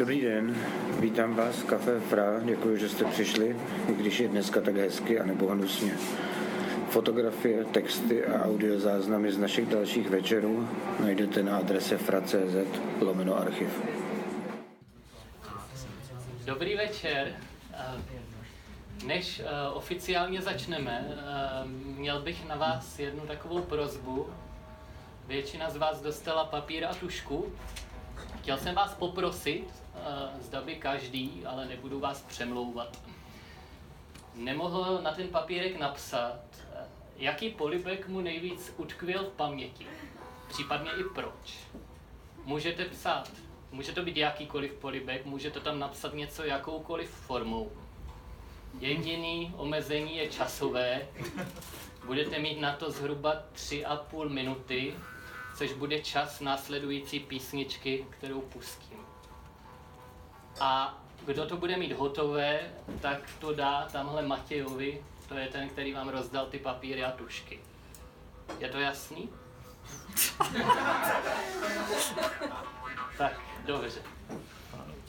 Dobrý den, vítám vás v Café Fra, děkuji, že jste přišli, i když je dneska tak hezky a nebo hnusně. Fotografie, texty a audiozáznamy z našich dalších večerů najdete na adrese fra.cz lomeno archiv. Dobrý večer. Než eh, oficiálně začneme, eh, měl bych na vás jednu takovou prozbu. Většina z vás dostala papír a tušku. Chtěl jsem vás poprosit, zda by každý, ale nebudu vás přemlouvat, nemohl na ten papírek napsat, jaký polibek mu nejvíc utkvěl v paměti, případně i proč. Můžete psát, může to být jakýkoliv polibek, můžete tam napsat něco jakoukoliv formou. Jediný omezení je časové. Budete mít na to zhruba 3,5 minuty, což bude čas následující písničky, kterou pustím. A kdo to bude mít hotové, tak to dá tamhle Matějovi, to je ten, který vám rozdal ty papíry a tušky. Je to jasný? tak, dobře. Konec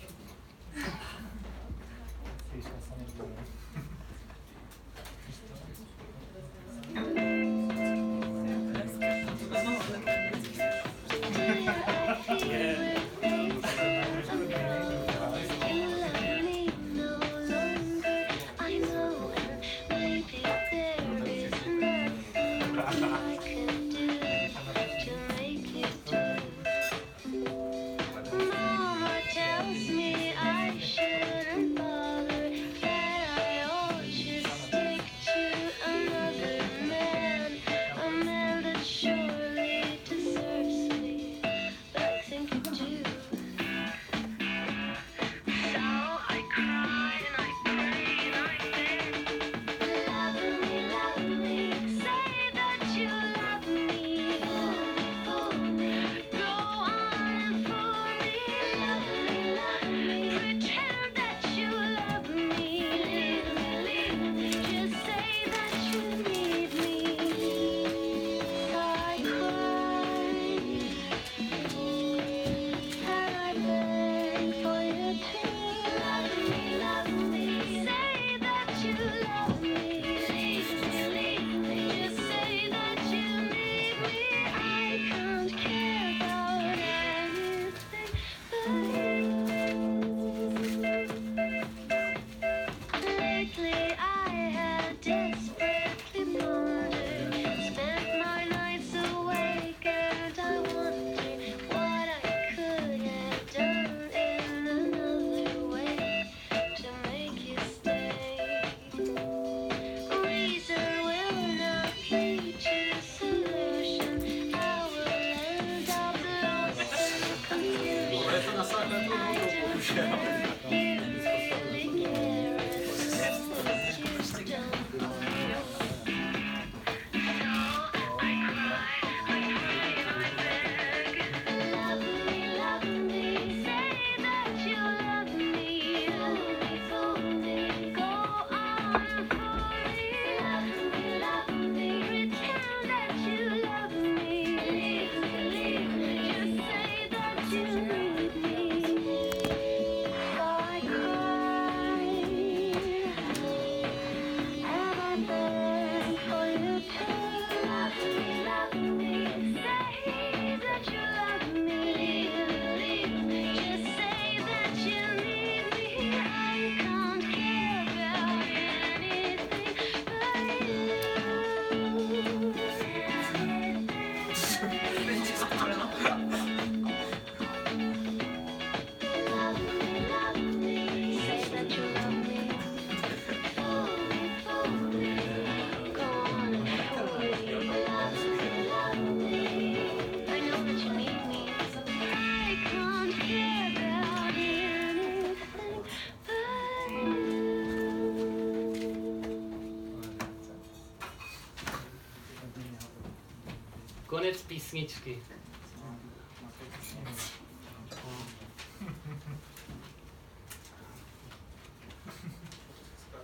písničky.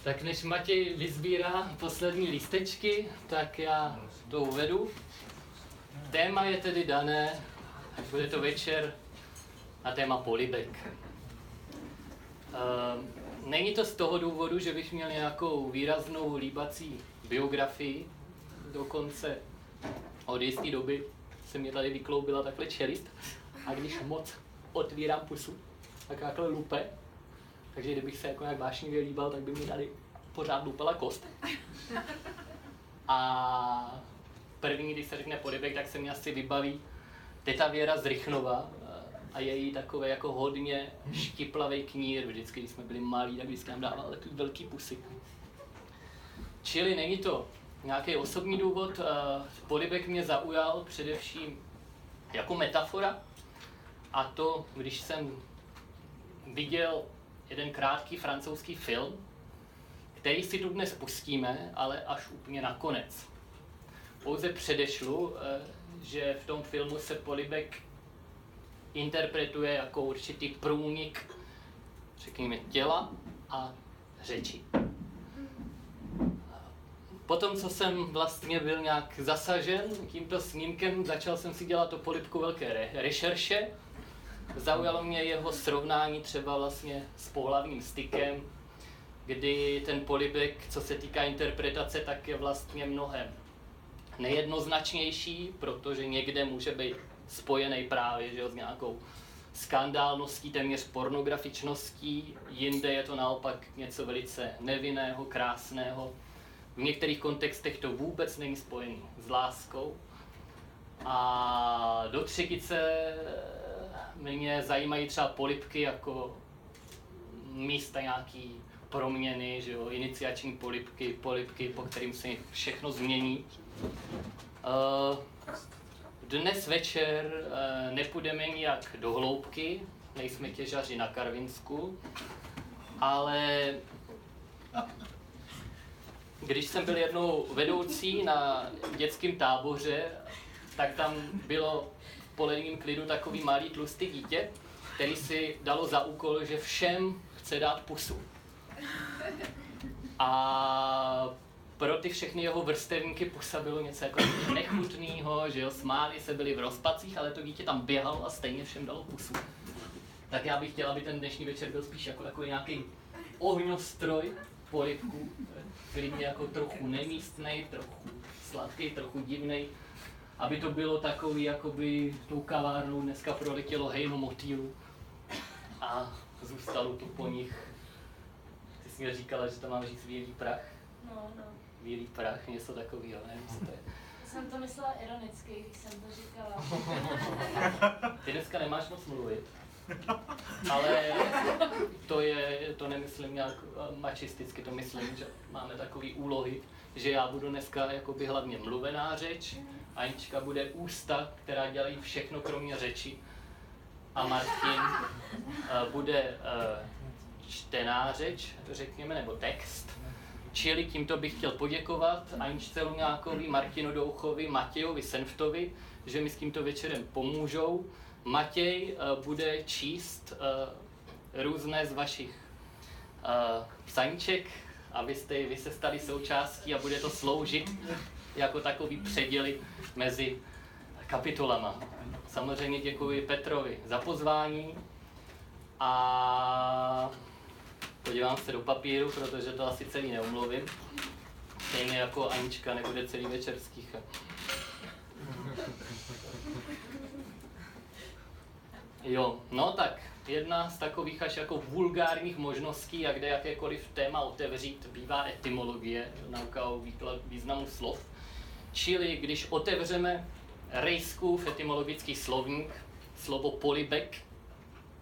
Tak než Matěj vyzbírá poslední lístečky, tak já to uvedu. Téma je tedy dané, bude to večer, a téma polibek. Uh, není to z toho důvodu, že bych měl nějakou výraznou líbací biografii, dokonce od jisté doby se mě tady vykloubila takhle čelist a když moc otvírám pusu, tak takhle lupe, takže kdybych se jako nějak vášnivě líbal, tak by mi tady pořád lupala kost. A první, když se řekne podebek, tak se mi asi vybaví teta Věra z Rychnova a její takové jako hodně štiplavý knír. Vždycky, když jsme byli malí, tak vždycky nám dával takový velký pusy. Čili není to nějaký osobní důvod. Polibek mě zaujal především jako metafora. A to, když jsem viděl jeden krátký francouzský film, který si tu dnes pustíme, ale až úplně nakonec. Pouze předešlu, eh, že v tom filmu se Polibek interpretuje jako určitý průnik, řekněme, těla a řeči. Potom, co jsem vlastně byl nějak zasažen tímto snímkem, začal jsem si dělat o Polibku velké re- rešerše. Zaujalo mě jeho srovnání třeba vlastně s pohlavním stykem, kdy ten polibek, co se týká interpretace, tak je vlastně mnohem nejednoznačnější, protože někde může být spojený právě že s nějakou skandálností, téměř pornografičností, jinde je to naopak něco velice nevinného, krásného. V některých kontextech to vůbec není spojený s láskou. A do třetice mě zajímají třeba polipky jako místa nějaký proměny, že jo, iniciační polipky, polipky, po kterým se všechno změní. Uh, dnes večer uh, nepůjdeme nijak do hloubky, nejsme těžaři na Karvinsku, ale když jsem byl jednou vedoucí na dětském táboře, tak tam bylo v poledním klidu takový malý tlustý dítě, který si dalo za úkol, že všem chce dát pusu. A pro ty všechny jeho vrstevníky pusa bylo něco jako nechutného, že jo, smáli se, byli v rozpacích, ale to dítě tam běhalo a stejně všem dalo pusu. Tak já bych chtěl, aby ten dnešní večer byl spíš jako jako nějaký ohňostroj polivku, mě jako trochu nemístnej, trochu sladký, trochu divný, aby to bylo takový, jakoby tou kavárnou dneska proletělo hejno motýlu a zůstalo to po nich jsi mi říkala, že to mám říct bílý prach. No, no. Bílý prach, něco takového, nevím, co to je. Jsem to myslela ironicky, když jsem to říkala. Ty dneska nemáš moc mluvit, ale to je, to nemyslím nějak eh, mačisticky, to myslím, že máme takové úlohy, že já budu dneska jakoby hlavně mluvená řeč, Anička bude ústa, která dělají všechno kromě řeči a Martin uh, bude uh, čtená řeč, řekněme, nebo text. Čili tímto bych chtěl poděkovat Aničce Luňákovi, Martinu Douchovi, Matějovi Senftovi, že mi s tímto večerem pomůžou. Matěj uh, bude číst uh, různé z vašich uh, psaníček, abyste vy se stali součástí a bude to sloužit jako takový předěly mezi kapitolama. Samozřejmě děkuji Petrovi za pozvání a podívám se do papíru, protože to asi celý neumluvím. Stejně jako Anička nebude celý večer skýchat. Jo, no tak jedna z takových až jako vulgárních možností, jak jde jakékoliv téma otevřít, bývá etymologie, nauka o významu slov. Čili když otevřeme Rejskův etymologický slovník, slovo polibek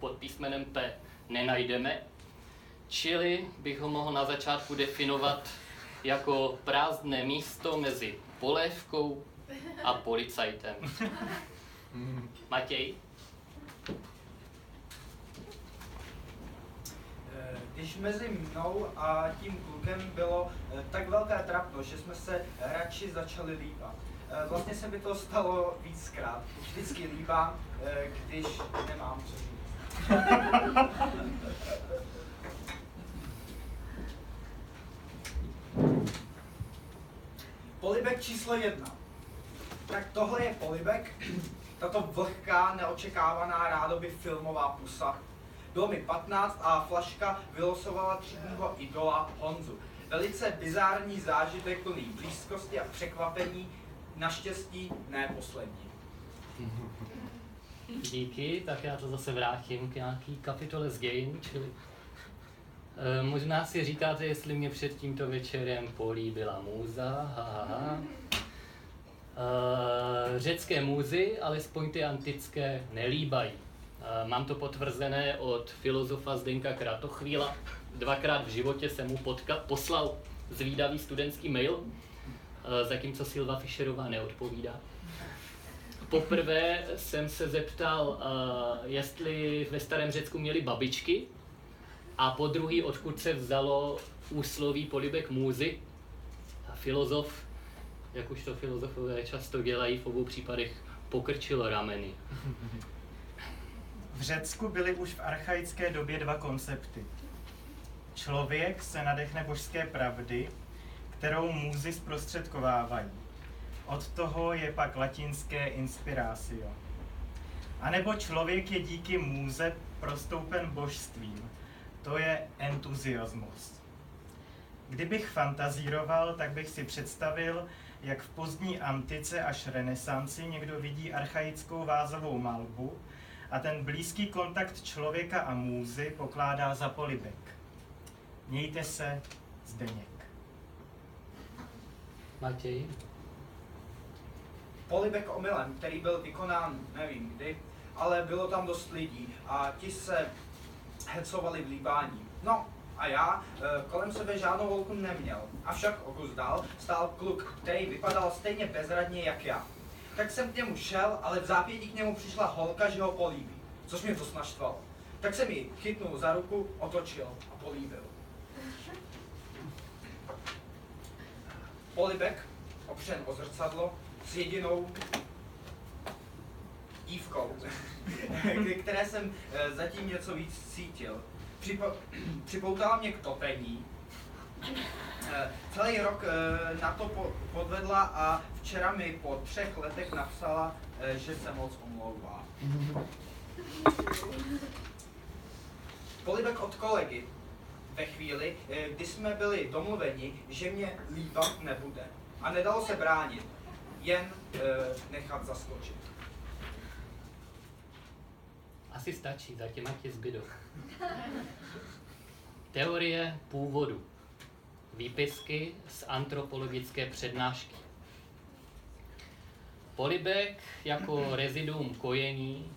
pod písmenem P nenajdeme, čili bych ho mohl na začátku definovat jako prázdné místo mezi polévkou a policajtem. Matěj? Když mezi mnou a tím klukem bylo eh, tak velká trapnost, že jsme se radši začali líbat. Eh, vlastně se mi to stalo víckrát. Vždycky líbám, když nemám co říct. Polibek číslo jedna. Tak tohle je polibek, tato vlhká, neočekávaná rádoby filmová pusa. Mi 15 a flaška vylosovala třídního idola Honzu. Velice bizární zážitek plný blízkosti a překvapení, naštěstí ne poslední. Díky, tak já to zase vrátím k nějaký kapitole z dějin, čili e, možná si říkáte, jestli mě před tímto večerem políbila můza, ha, ha, ha. E, řecké můzy, alespoň ty antické, nelíbají. Mám to potvrzené od filozofa Zdenka Kratochvíla. Dvakrát v životě jsem mu potka- poslal zvídavý studentský mail, zatímco Silva Fischerová neodpovídá. Poprvé jsem se zeptal, jestli ve starém Řecku měli babičky a po druhý, odkud se vzalo úsloví polibek můzy. A filozof, jak už to filozofové často dělají, v obou případech pokrčil rameny. V Řecku byly už v archaické době dva koncepty. Člověk se nadechne božské pravdy, kterou můzy zprostředkovávají. Od toho je pak latinské inspiratio. A nebo člověk je díky můze prostoupen božstvím. To je entuziasmus. Kdybych fantazíroval, tak bych si představil, jak v pozdní antice až renesanci někdo vidí archaickou vázovou malbu a ten blízký kontakt člověka a můzy pokládá za polibek. Mějte se, Zdeněk. Matěj? polibek omylem, který byl vykonán nevím kdy, ale bylo tam dost lidí a ti se hecovali v líbání. No a já e, kolem sebe žádnou holku neměl, avšak o kus dál stál kluk, který vypadal stejně bezradně jak já. Tak jsem k němu šel, ale v zápětí k němu přišla holka, že ho políbí, což mě dost naštvalo. Tak jsem ji chytnul za ruku, otočil a políbil. Polibek, opřen o zrcadlo, s jedinou dívkou, které jsem eh, zatím něco víc cítil. Připo, připoutala mě k topení. Eh, celý rok eh, na to po, podvedla a včera mi po třech letech napsala, že se moc omlouvá. Polibek od kolegy ve chvíli, kdy jsme byli domluveni, že mě líbat nebude. A nedalo se bránit jen nechat zaskočit. Asi stačí, zatím ať ti zbydou. Teorie původu. Výpisky z antropologické přednášky. Polibek jako reziduum kojení,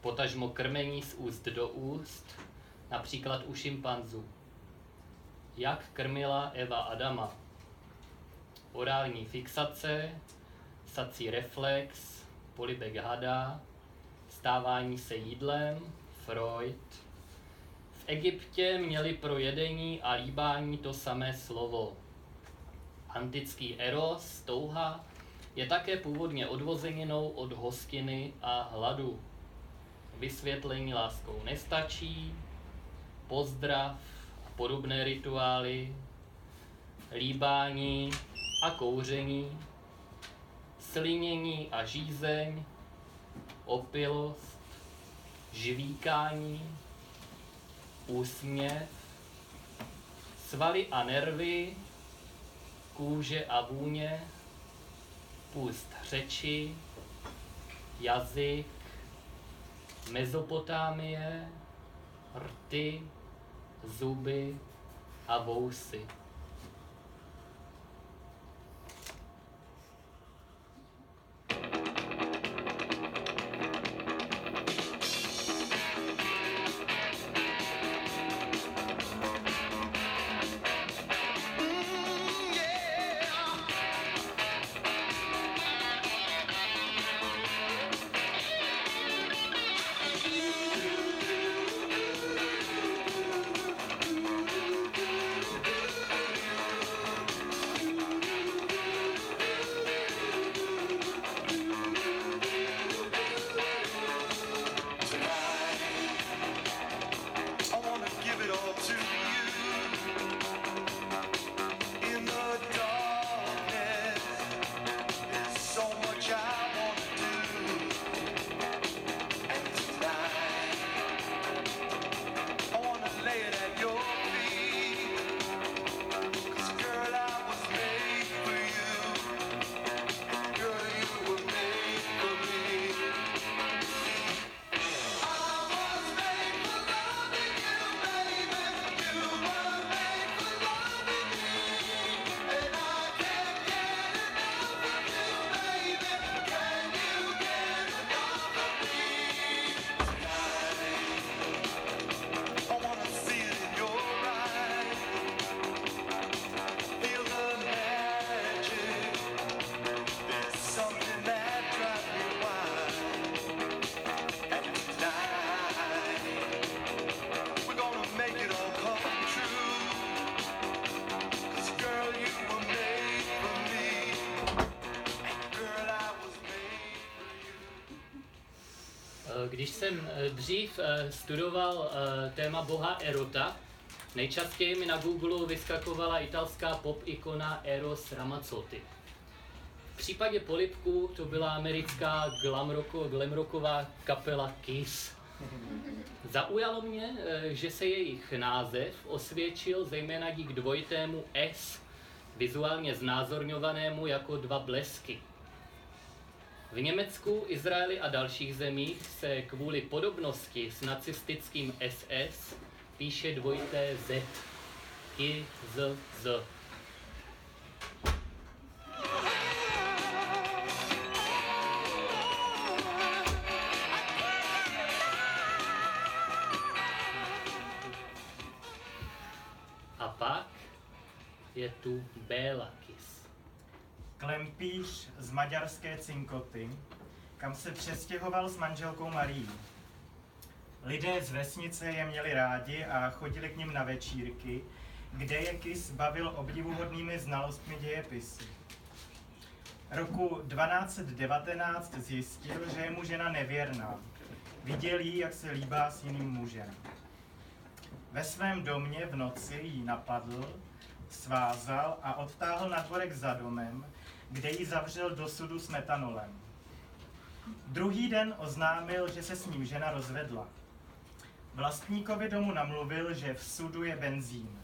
potažmo krmení z úst do úst, například u šimpanzů. Jak krmila Eva Adama. Orální fixace, sací reflex, polibek hada, stávání se jídlem, Freud. Egyptě měli pro jedení a líbání to samé slovo. Antický eros, touha, je také původně odvozeninou od hostiny a hladu. Vysvětlení láskou nestačí, pozdrav a podobné rituály, líbání a kouření slinění a žízeň, opilost, živíkání, úsměv, svaly a nervy, kůže a vůně, půst řeči, jazyk, Mezopotámie, rty, zuby a vousy. Dřív eh, studoval eh, téma boha Erota, nejčastěji mi na Google vyskakovala italská pop ikona Eros Ramazzotti. V případě polipku to byla americká glam, rocko, glam rocková kapela Kiss. Zaujalo mě, eh, že se jejich název osvědčil zejména dík dvojitému S, vizuálně znázorňovanému jako dva blesky. V Německu, Izraeli a dalších zemích se kvůli podobnosti s nacistickým SS píše dvojité Z. I, Z, Z. maďarské Cinkoty, kam se přestěhoval s manželkou Marí. Lidé z vesnice je měli rádi a chodili k ním na večírky, kde je Kis bavil obdivuhodnými znalostmi dějepisy. Roku 1219 zjistil, že je mu žena nevěrná. Viděl jí, jak se líbá s jiným mužem. Ve svém domě v noci ji napadl, svázal a odtáhl na dvorek za domem, kde ji zavřel do sudu s metanolem. Druhý den oznámil, že se s ním žena rozvedla. Vlastníkovi domu namluvil, že v sudu je benzín.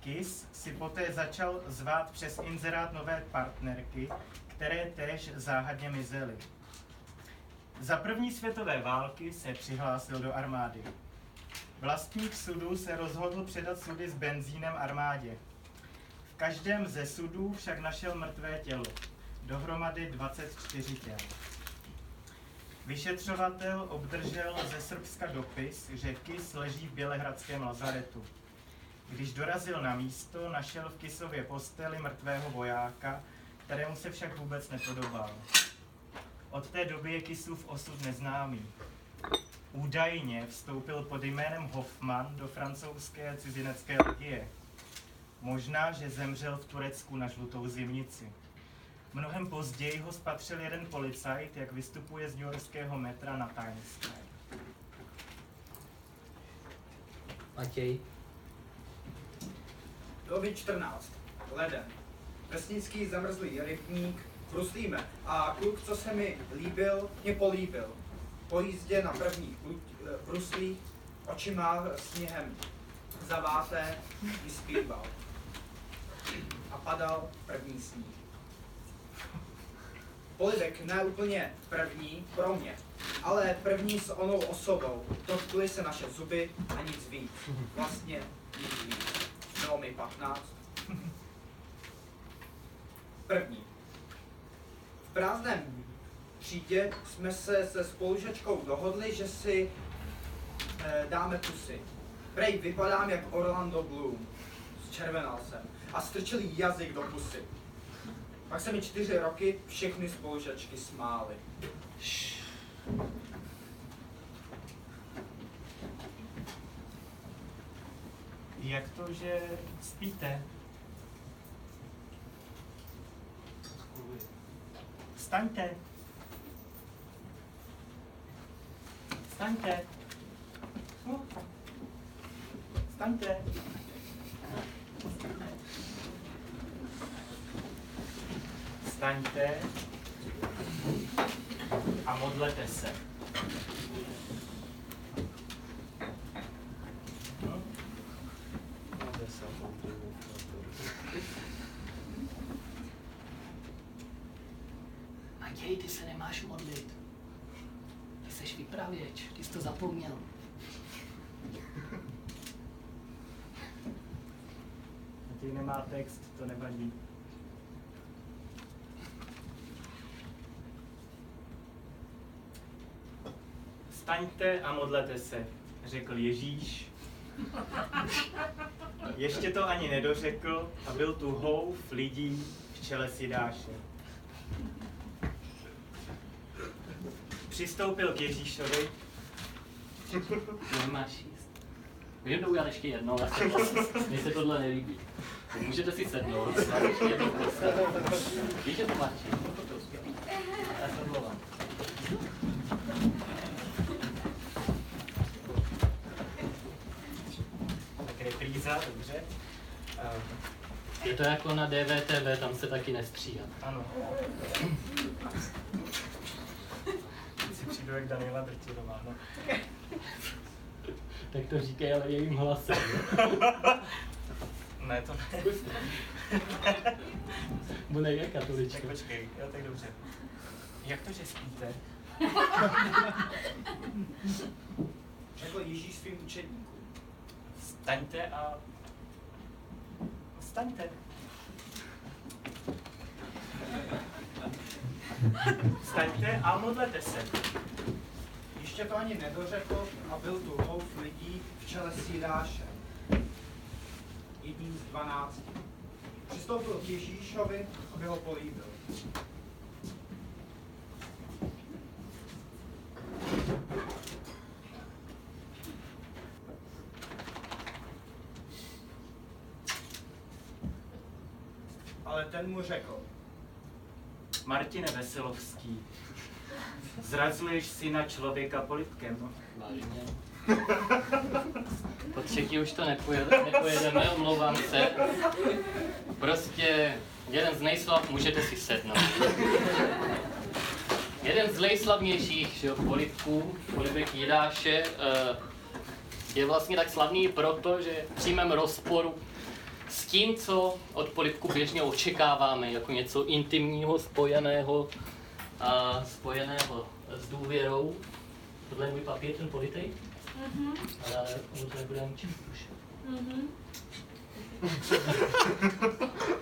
Kis si poté začal zvát přes inzerát nové partnerky, které též záhadně mizely. Za první světové války se přihlásil do armády. Vlastník sudu se rozhodl předat sudy s benzínem armádě. Každém ze sudů však našel mrtvé tělo. Dohromady 24 těl. Vyšetřovatel obdržel ze Srbska dopis, že Kis leží v Bělehradském lazaretu. Když dorazil na místo, našel v Kisově posteli mrtvého vojáka, kterému se však vůbec nepodobal. Od té doby je Kisův osud neznámý. Údajně vstoupil pod jménem Hoffman do francouzské cizinecké legie. Možná, že zemřel v Turecku na žlutou zimnici. Mnohem později ho spatřil jeden policajt, jak vystupuje z newyorského metra na Times Square. Matěj. Doby 14. Leden. Vesnický zamrzlý rybník. Bruslíme. A kluk, co se mi líbil, mě políbil. Po jízdě na prvních bru- eh, očima sněhem zaváté vyspíval. A padal první sníh. Polibek ne úplně první pro mě, ale první s onou osobou. Dotkly se naše zuby a nic víc. Vlastně nic víc. Bylo mi 15. První. V prázdném třídě jsme se se spolužačkou dohodli, že si eh, dáme pusy. Prej vypadám jak Orlando Bloom. Zčervenal jsem a strčil jazyk do pusy. Pak se mi čtyři roky všechny spolužačky smály. Jak to, že spíte? Vstaňte. Vstaňte. No. Vstaňte a modlete se. No. Matěj, ty se nemáš modlit. Ty seš vypravěč, ty jsi to zapomněl. Matěj nemá text, to nevadí. Staňte a modlete se, řekl Ježíš. Ještě to ani nedořekl a byl tu houf lidí v čele Sidáše. Přistoupil k Ježíšovi, Nemáš jíst. Můžeme udělat ještě jednou. Mně se tohle nelíbí. Můžete si sednout, ještě jednou. Víš, že to máš? Já se omlouvám. repríza, dobře. Uh, Je to jako na DVTV, tam se taky nestříhá. ano. Si přijdu jak Daniela Drtirová, no. Tak to říkej ale jejím hlasem. Ne, to ne. Ona je Tak katolička. počkej, jo, tak dobře. Jak to, že spíte? Řekl Ježíš svým učedníkům. Vstaňte a... Vstaňte. Vstaňte a modlete se. Ještě to ani nedořekl a byl tu houf lidí v čele s Jidášem. Jedním z dvanácti. Přistoupil k Ježíšovi, aby ho políbil. Ale ten mu řekl, Martine Veselovský, zrazuješ syna člověka politkem. Vážně. Po třetí už to nepojede, nepojedeme, omlouvám se. Prostě jeden z nejslav, můžete si sednout. Jeden z nejslavnějších že politků, polibek Jidáše, eh, je vlastně tak slavný proto, že v přímém rozporu s tím, co od polibku běžně očekáváme, jako něco intimního, spojeného, a spojeného s důvěrou. Tohle je můj papír, ten politej? Mhm. Ale mu to nebude ničím. Mhm.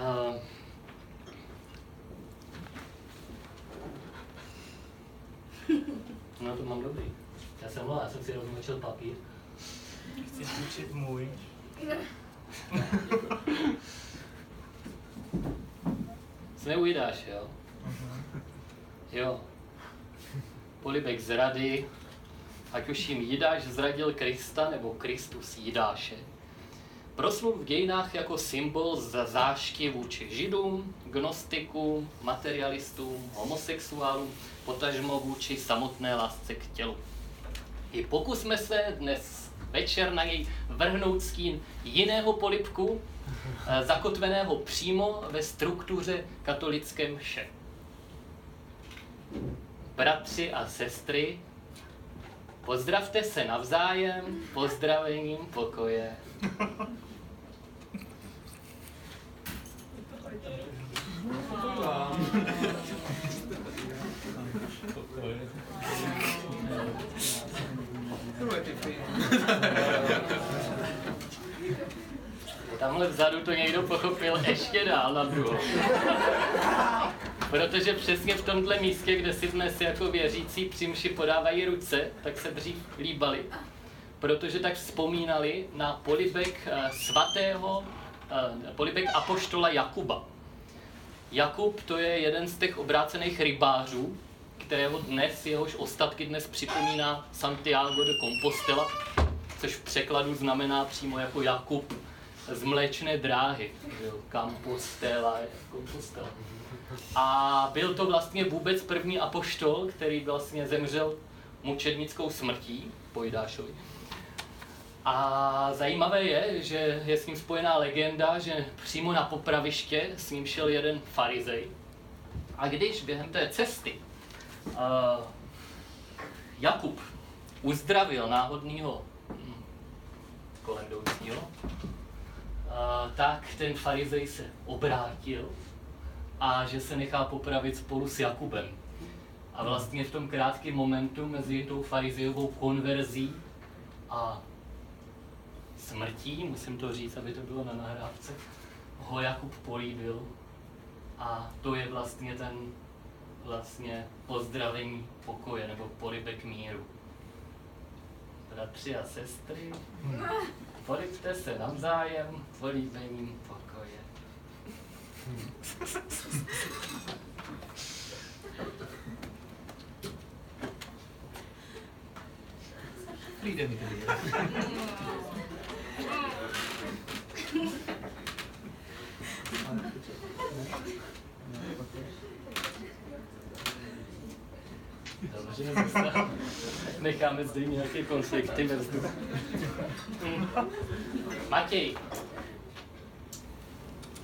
Uh, no to mám dobrý. Já jsem já jsem si rozmočil papír. Chci zvučit můj. Jsme u jo? Jo. Polibek zrady, ať už jim Jidáš zradil Krista nebo Kristus Jidáše. Proslul v dějinách jako symbol za zášky vůči židům, gnostikům, materialistům, homosexuálům, potažmo vůči samotné lásce k tělu. I pokusme se dnes večer na něj vrhnout stín jiného polibku, eh, zakotveného přímo ve struktuře katolické mše. Bratři a sestry, pozdravte se navzájem pozdravením pokoje. Tamhle vzadu to někdo pochopil ještě dál na druhou. Protože přesně v tomhle místě, kde si dnes jako věřící při mši podávají ruce, tak se dřív líbali. Protože tak vzpomínali na polibek eh, svatého, eh, polibek apoštola Jakuba. Jakub to je jeden z těch obrácených rybářů, kterého dnes, jehož ostatky dnes připomíná Santiago de Compostela, což v překladu znamená přímo jako Jakub z mléčné dráhy. Compostela, Compostela. A byl to vlastně vůbec první apoštol, který vlastně zemřel mučednickou smrtí po Jidášovi. A zajímavé je, že je s ním spojená legenda, že přímo na popraviště s ním šel jeden farizej. A když během té cesty uh, Jakub uzdravil náhodného hm, kolem jdoucího, uh, tak ten farizej se obrátil a že se nechá popravit spolu s Jakubem. A vlastně v tom krátkém momentu mezi tou farizejovou konverzí a smrtí, musím to říct, aby to bylo na nahrávce, ho Jakub políbil a to je vlastně ten vlastně pozdravení pokoje nebo polibek míru. Bratři a sestry, polibte se navzájem políbením pokoje. Přijde mi tady. Dobře, necháme zde nějaké konflikty ve vzduchu. Matěj,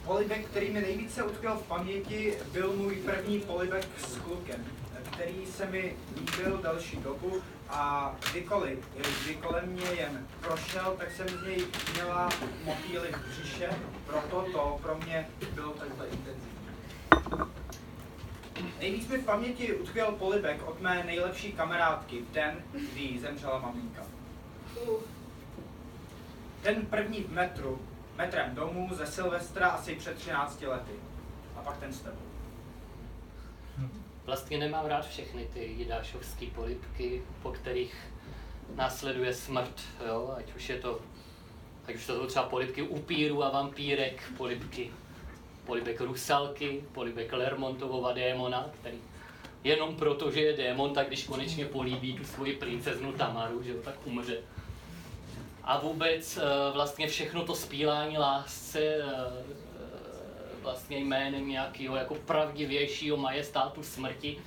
Polibek, který mi nejvíce utkvěl v paměti, byl můj první polibek s klukem, který se mi líbil další dobu a kdykoliv, kdy kolem mě jen prošel, tak jsem z něj měla motýly v břiše, proto to pro mě bylo takhle intenzivní. Nejvíc mi v paměti utkvěl polibek od mé nejlepší kamarádky v den, kdy jí zemřela maminka. Ten první v metru, metrem domů ze Silvestra asi před 13 lety. A pak ten s tebou. vlastně nemám rád všechny ty jidášovské polipky, po kterých následuje smrt, jo? ať už je to, ať už to jsou třeba polipky upíru a vampírek, polipky, polibek rusalky, polibek Lermontovova démona, který jenom proto, že je démon, tak když konečně políbí tu svoji princeznu Tamaru, že jo, tak umře. A vůbec eh, vlastně všechno to spílání lásce eh, eh, vlastně jménem nějakého jako pravdivějšího majestátu smrti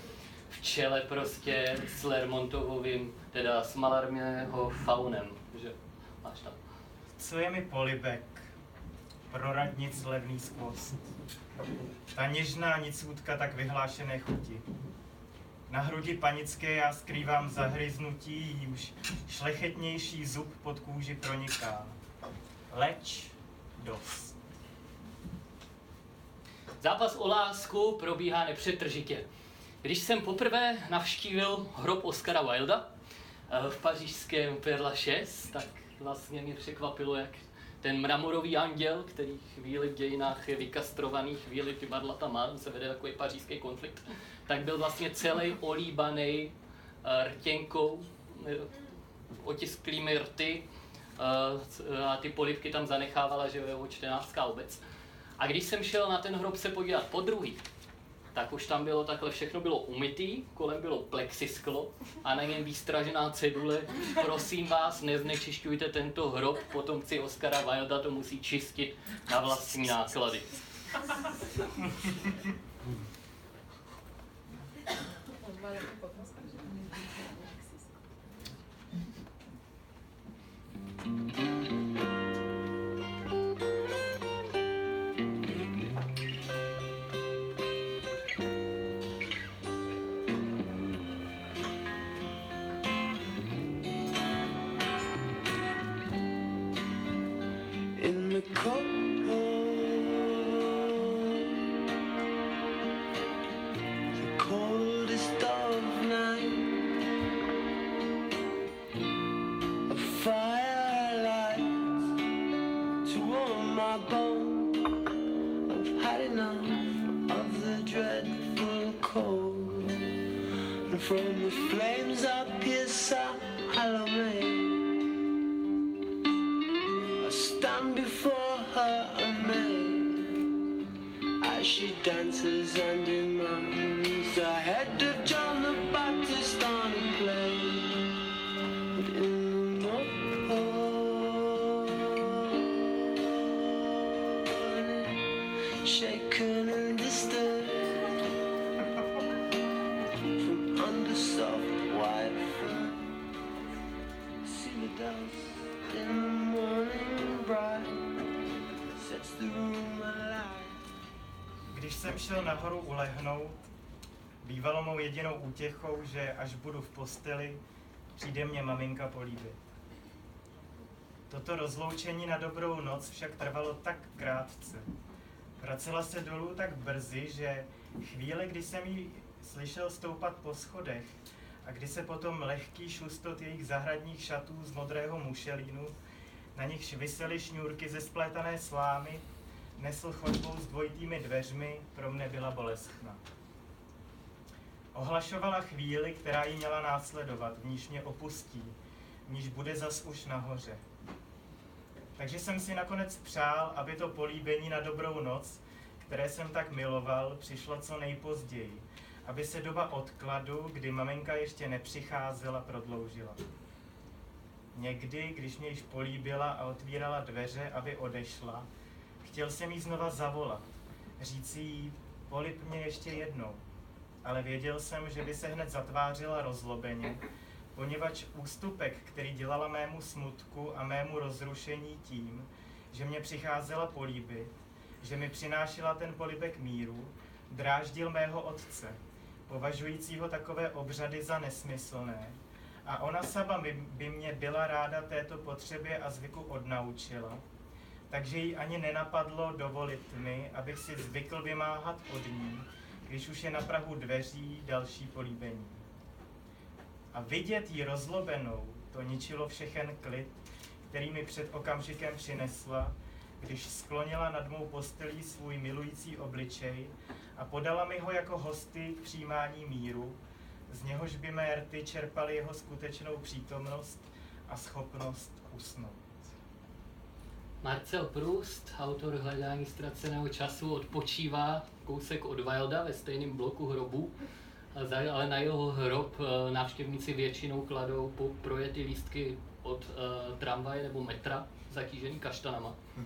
v čele prostě s Lermontovovým, teda s Malarmého faunem, že máš tam. Co je mi polibek? Pro radnic levný skvost. Ta něžná nicůtka tak vyhlášené chuti. Na hrudi panické já skrývám zahryznutí, jímž šlechetnější zub pod kůži proniká. Leč dost. Zápas o lásku probíhá nepřetržitě. Když jsem poprvé navštívil hrob Oscara Wilda eh, v pařížském Perla 6, tak vlastně mě překvapilo, jak ten mramorový anděl, který chvíli v dějinách je vykastrovaný, chvíli ty barlata má, se vede takový pařížský konflikt, tak byl vlastně celý olíbaný eh, rtěnkou, eh, otisklými rty eh, a ty polivky tam zanechávala, že jeho čtenářská obec. A když jsem šel na ten hrob se podívat po druhý, tak už tam bylo takhle, všechno bylo umytý, kolem bylo plexisklo a na něm výstražená cedule. Prosím vás, neznečišťujte tento hrob, potomci Oscara Wilda to musí čistit na vlastní náklady. in útěchou, že až budu v posteli, přijde mě maminka políbit. Toto rozloučení na dobrou noc však trvalo tak krátce. Vracela se dolů tak brzy, že chvíle, kdy jsem ji slyšel stoupat po schodech a kdy se potom lehký šustot jejich zahradních šatů z modrého mušelínu, na nichž visely šňůrky ze splétané slámy, nesl chodbou s dvojitými dveřmi, pro mne byla bolestná. Ohlašovala chvíli, která jí měla následovat, v níž mě opustí, v níž bude zas už nahoře. Takže jsem si nakonec přál, aby to políbení na dobrou noc, které jsem tak miloval, přišlo co nejpozději, aby se doba odkladu, kdy maminka ještě nepřicházela, prodloužila. Někdy, když mě již políbila a otvírala dveře, aby odešla, chtěl jsem jí znova zavolat, říci jí, polib mě ještě jednou. Ale věděl jsem, že by se hned zatvářila rozlobeně, poněvadž ústupek, který dělala mému smutku a mému rozrušení tím, že mě přicházela políbit, že mi přinášela ten polibek míru, dráždil mého otce, považujícího takové obřady za nesmyslné, a ona sama by, mě byla ráda této potřebě a zvyku odnaučila, takže jí ani nenapadlo dovolit mi, abych si zvykl vymáhat od ní, když už je na prahu dveří další políbení. A vidět ji rozlobenou, to ničilo všechen klid, který mi před okamžikem přinesla, když sklonila nad mou postelí svůj milující obličej a podala mi ho jako hosty k přijímání míru, z něhož by mé rty čerpaly jeho skutečnou přítomnost a schopnost usnout. Marcel Proust, autor Hledání ztraceného času, odpočívá kousek od Wilda ve stejném bloku hrobu, ale na jeho hrob eh, návštěvníci většinou kladou po projetý lístky od uh, tramvaje nebo metra zatížený kaštanama. Uh,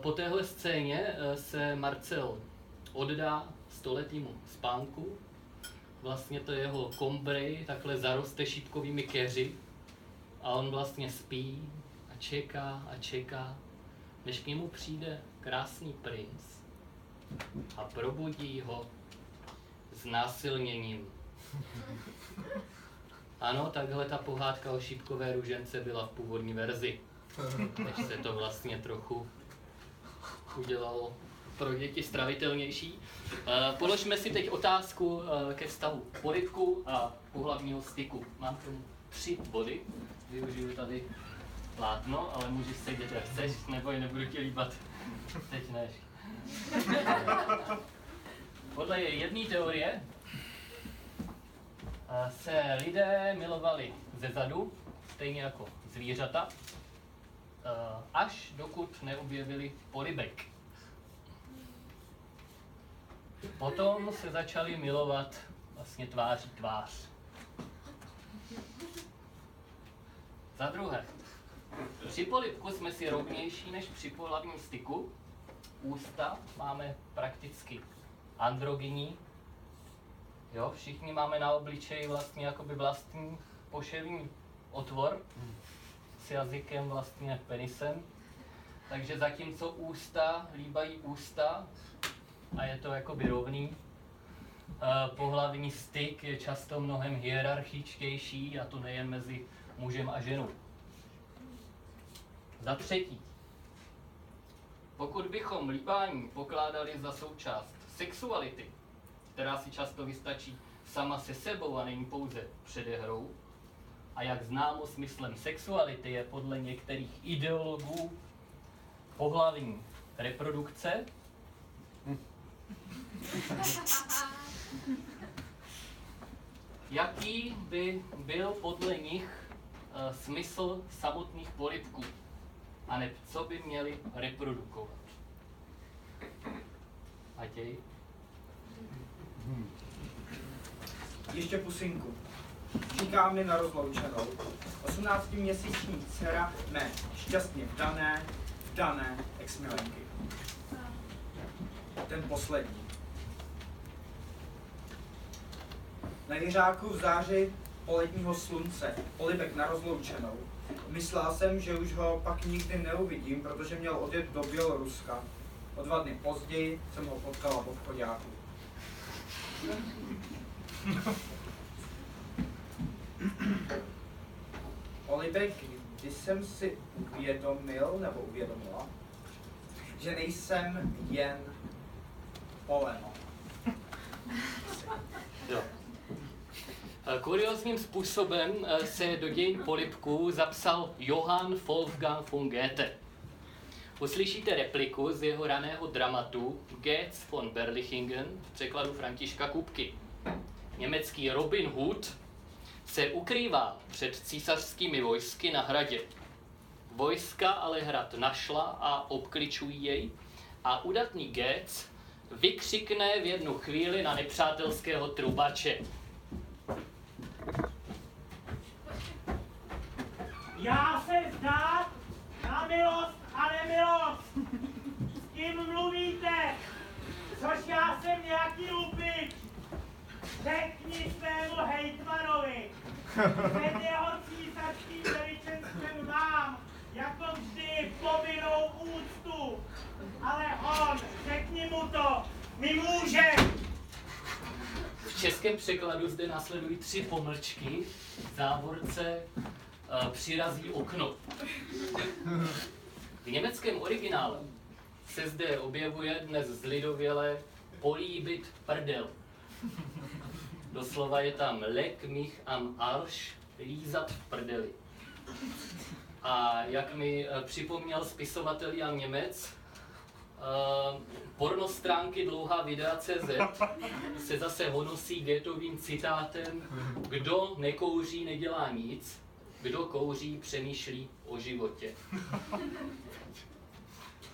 po téhle scéně se Marcel oddá stoletýmu spánku, vlastně to jeho kombrej takhle zaroste šípkovými keři a on vlastně spí čeká a čeká, než k němu přijde krásný princ a probudí ho znásilněním. Ano, takhle ta pohádka o šípkové ružence byla v původní verzi. Než se to vlastně trochu udělalo pro děti stravitelnější. Uh, položme si teď otázku uh, ke vztahu polivku a pohlavního styku. Mám tu tři body. Využiju tady plátno, ale můžeš sedět jak chceš, nebo je nebudu ti líbat. Teď než. Podle jedné teorie uh, se lidé milovali ze zadu, stejně jako zvířata, až dokud neobjevili polibek. Potom se začali milovat vlastně tváří tvář. Za druhé, při polipku jsme si rovnější než při pohlavním styku. Ústa máme prakticky androgyní. Jo, všichni máme na obličeji vlastně jakoby vlastní poševní otvor s jazykem vlastně penisem. Takže zatímco ústa líbají ústa, a je to jakoby rovný. Pohlavní styk je často mnohem hierarchičtější a to nejen mezi mužem a ženou. Za třetí, pokud bychom líbání pokládali za součást sexuality, která si často vystačí sama se sebou a není pouze předehrou, a jak známo smyslem sexuality je podle některých ideologů pohlavní reprodukce, Jaký by byl podle nich uh, smysl samotných polipků? A ne, co by měli reprodukovat? Matěj? Ještě pusinku. Říká mi na rozloučenou. 18-měsíční dcera mé šťastně vdané, vdané ex-milenky. Ten poslední. Na jeřáku v záři poledního slunce, polibek na rozloučenou. Myslel jsem, že už ho pak nikdy neuvidím, protože měl odjet do Běloruska. O dva dny později jsem ho potkala v obchodáku. Olibek, když jsem si uvědomil, nebo uvědomila, že nejsem jen poleno. Jo. Kuriozním způsobem eh, se do dějin polipků zapsal Johann Wolfgang von Goethe. Uslyšíte repliku z jeho raného dramatu Goetz von Berlichingen v překladu Františka Kupky. Německý Robin Hood se ukrývá před císařskými vojsky na hradě. Vojska ale hrad našla a obkličují jej a udatný Goetz vykřikne v jednu chvíli na nepřátelského trubače. Já se zdát na milost a nemilost. S kým mluvíte? Což já jsem nějaký lupič. Řekni svému hejtmanovi, před jeho císařským veličenstvem mám, jako vždy, povinnou úctu. Ale on, řekni mu to, my můžeme. V českém překladu zde následují tři pomlčky. V závorce uh, přirazí okno. V německém originále se zde objevuje dnes zlidověle políbit prdel. Doslova je tam lek mich am Arsch, lízat v prdeli. A jak mi eh, připomněl spisovatel Jan Němec, uh, pornostránky dlouhá videa.cz se zase honosí getovým citátem Kdo nekouří, nedělá nic, kdo kouří, přemýšlí o životě.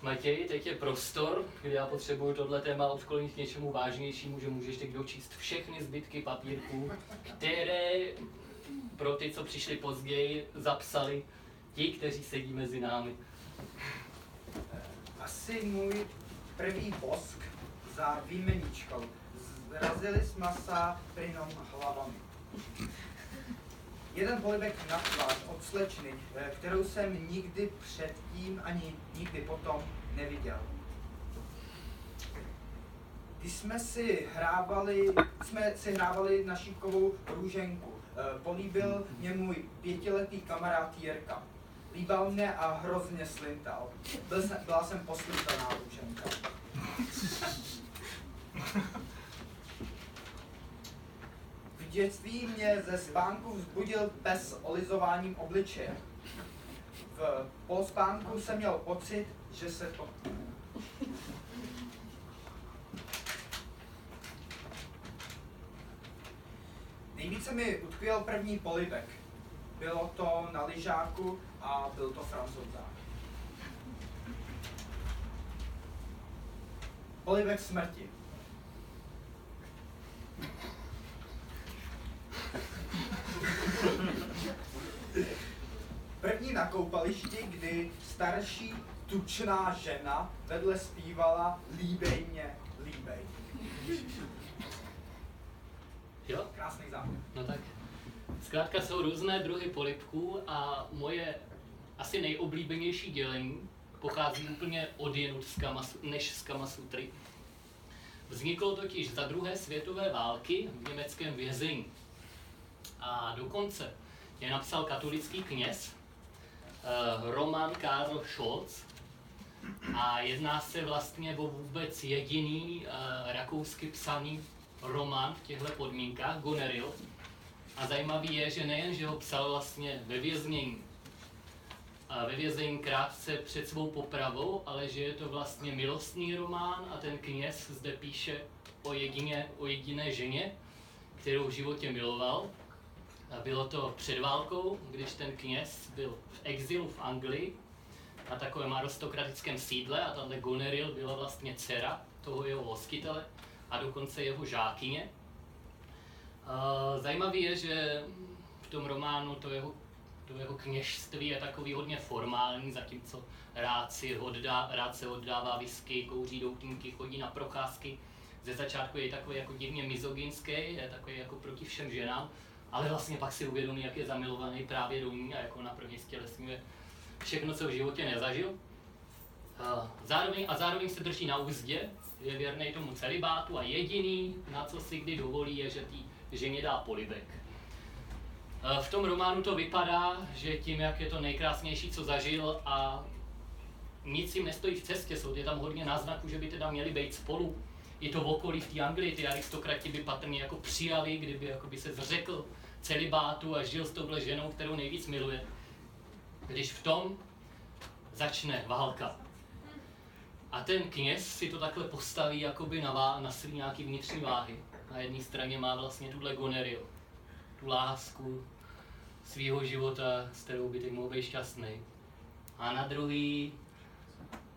Matěj, teď je prostor, kde já potřebuji tohle téma odklonit k něčemu vážnějšímu, že můžeš teď dočíst všechny zbytky papírků, které pro ty, co přišli později, zapsali ti, kteří sedí mezi námi. Asi můj první bosk za výmeničkou. Zrazili jsme se plynom hlavami. Jeden polibek na tvář od slečny, eh, kterou jsem nikdy předtím ani nikdy potom neviděl. Když jsme si hrávali, jsme si hrávali na šípkovou růženku, eh, políbil mě můj pětiletý kamarád Jirka. Líbal mě a hrozně slintal. Byl jsem, byla jsem poslintaná růženka. V dětství mě ze spánku vzbudil pes olizováním obličeje. V polspánku jsem měl pocit, že se to... Nejvíce mi utkvěl první polibek. Bylo to na lyžáku a byl to francouzák. Polibek smrti. První na koupališti, kdy starší tučná žena vedle zpívala Líbej mě, líbej. Jo? Krásný závěr. No tak, zkrátka jsou různé druhy polipků a moje asi nejoblíbenější dělení pochází úplně od jinut z Kamasu, než z Kamasutry. Vzniklo totiž za druhé světové války v německém vězení. A dokonce je napsal katolický kněz eh, Roman Karl Scholz a jedná se vlastně o vůbec jediný eh, rakousky psaný román v těchto podmínkách, Goneril. A zajímavý je, že nejen, že ho psal vlastně ve věznění, a ve vězení krátce před svou popravou, ale že je to vlastně milostný román a ten kněz zde píše o, jedině, o jediné ženě, kterou v životě miloval. A bylo to před válkou, když ten kněz byl v exilu v Anglii na takovém aristokratickém sídle a tahle Goneril byla vlastně dcera toho jeho hostitele a dokonce jeho žákyně. Zajímavý je, že v tom románu to jeho, to jeho kněžství je takový hodně formální, zatímco rád, si oddá, rád se oddává whisky, kouří doutníky, chodí na procházky. Ze začátku je takový jako divně mizogynský, je takový jako proti všem ženám, ale vlastně pak si uvědomí, jak je zamilovaný právě do ní a jako na první stělesňuje všechno, co v životě nezažil. Zároveň, a zároveň se drží na úzdě, je věrný tomu celibátu a jediný, na co si kdy dovolí, je, že tý ženě dá polibek. V tom románu to vypadá, že tím, jak je to nejkrásnější, co zažil a nic jim nestojí v cestě, jsou je tam hodně náznaků, že by teda měli být spolu. I to v okolí v té Anglii, ty aristokrati by patrně jako přijali, kdyby jako by se zřekl celibátu a žil s touhle ženou, kterou nejvíc miluje. Když v tom začne válka. A ten kněz si to takhle postaví jakoby na, vá- na svý nějaký vnitřní váhy. Na jedné straně má vlastně tuhle goneril, tu lásku svého života, s kterou by teď mohl být šťastný. A na druhý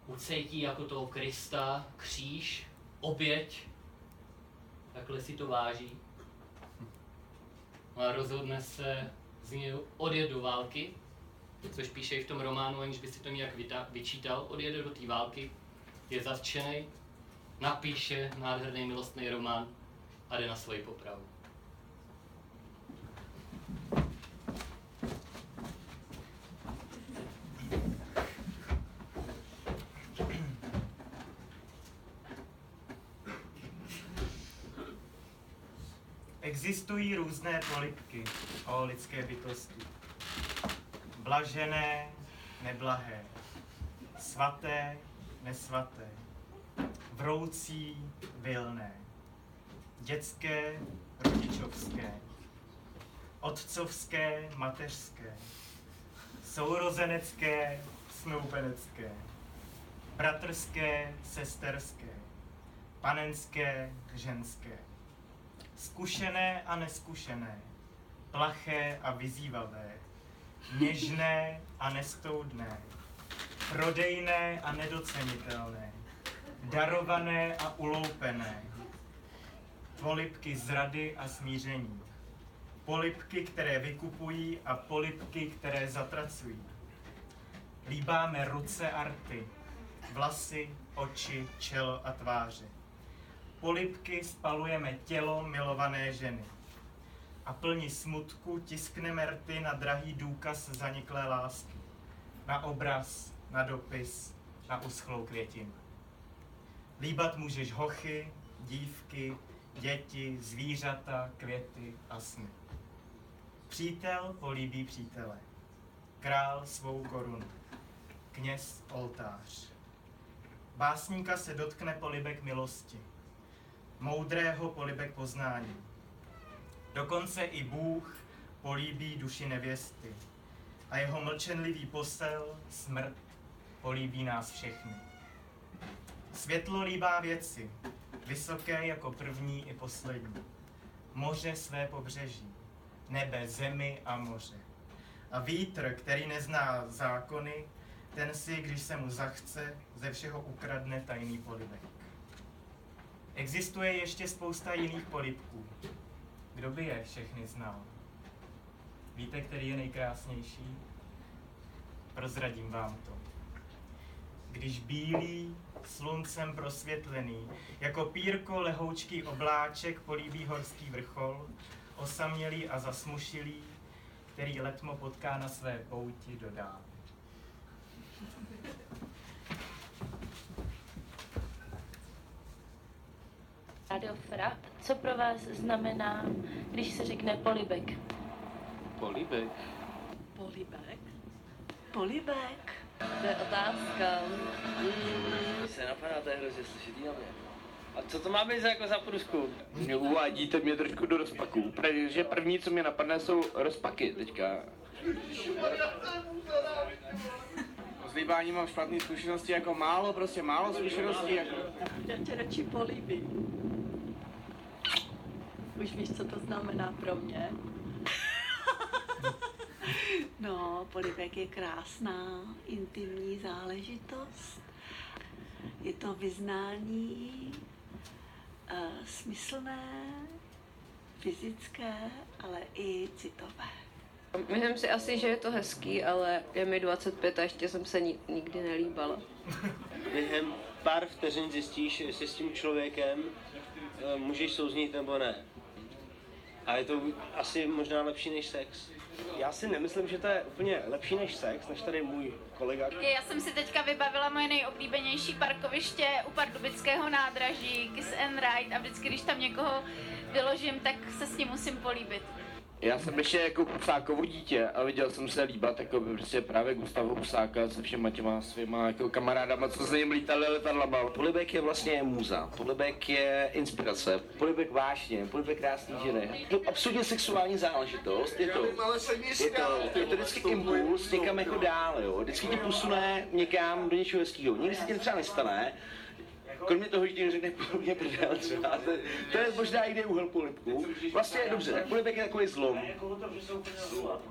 ucítí jako toho Krista, kříž, oběť, takhle si to váží. A rozhodne se z něj odjet do války, což píše i v tom románu, aniž by si to nějak vyčítal, odjede do té války, je zatčený, napíše nádherný milostný román a jde na svoji popravu. Existují různé polipky o lidské bytosti. Blažené, neblahé, svaté, nesvaté, vroucí, vilné dětské, rodičovské, otcovské, mateřské, sourozenecké, snoubenecké, bratrské, sesterské, panenské, ženské, zkušené a neskušené, plaché a vyzývavé, něžné a nestoudné, prodejné a nedocenitelné, darované a uloupené, polipky zrady a smíření, polipky, které vykupují a polipky, které zatracují. Líbáme ruce arty, vlasy, oči, čelo a tváře. Polipky spalujeme tělo milované ženy. A plní smutku tiskneme rty na drahý důkaz zaniklé lásky. Na obraz, na dopis, na uschlou květinu. Líbat můžeš hochy, dívky, děti, zvířata, květy a sny. Přítel políbí přítele, král svou korunu, kněz oltář. Básníka se dotkne polibek milosti, moudrého polibek poznání. Dokonce i Bůh políbí duši nevěsty a jeho mlčenlivý posel, smrt, políbí nás všechny. Světlo líbá věci, vysoké jako první i poslední. Moře své pobřeží, nebe, zemi a moře. A vítr, který nezná zákony, ten si, když se mu zachce, ze všeho ukradne tajný polibek. Existuje ještě spousta jiných polibků. Kdo by je všechny znal? Víte, který je nejkrásnější? Prozradím vám to. Když bílý, sluncem prosvětlený, jako pírko lehoučký obláček políbí horský vrchol, osamělý a zasmušilý, který letmo potká na své pouti dodá. Radio Fra, co pro vás znamená, když se řekne polibek? Polibek. Polibek? Polibek? To je otázka. Mm, se napadá, to je hrozně složitý na mě. A co to má být za jako za průzkum? Uvádíte mě trošku do rozpaků, protože první, co mě napadne, jsou rozpaky teďka. S líbáním mám špatné zkušenosti, jako málo, prostě málo zkušeností, jako... Já tě radši políbím. Už víš, co to znamená pro mě? No, polibek je krásná, intimní záležitost. Je to vyznání uh, smyslné, fyzické, ale i citové. Myslím si asi, že je to hezký, ale je mi 25 a ještě jsem se ni- nikdy nelíbala. Během pár vteřin zjistíš, jestli s tím člověkem eh, můžeš souznít nebo ne. A je to asi možná lepší než sex. Já si nemyslím, že to je úplně lepší než sex, než tady můj kolega. Já jsem si teďka vybavila moje nejoblíbenější parkoviště u Pardubického nádraží, Kiss and Ride a vždycky, když tam někoho vyložím, tak se s ním musím políbit. Já jsem ještě jako Husákovo dítě a viděl jsem se líbat jako prostě právě Gustavo Husáka se všema těma svýma jako kamarádama, co se jim lítali letadlama. Polibek je vlastně muza, polibek je inspirace, polibek vášně, polibek krásný ženy. To absolutně sexuální záležitost, je to, je to, je to vždycky impuls někam jako dál, jo. Vždycky tě posune někam do něčeho hezkého. Nikdy se ti třeba nestane, Kromě toho, že ti řekne podobně prdel třeba, to, to je možná jiný úhel polipku. Vlastně je dobře, tak polipek je takový zlom.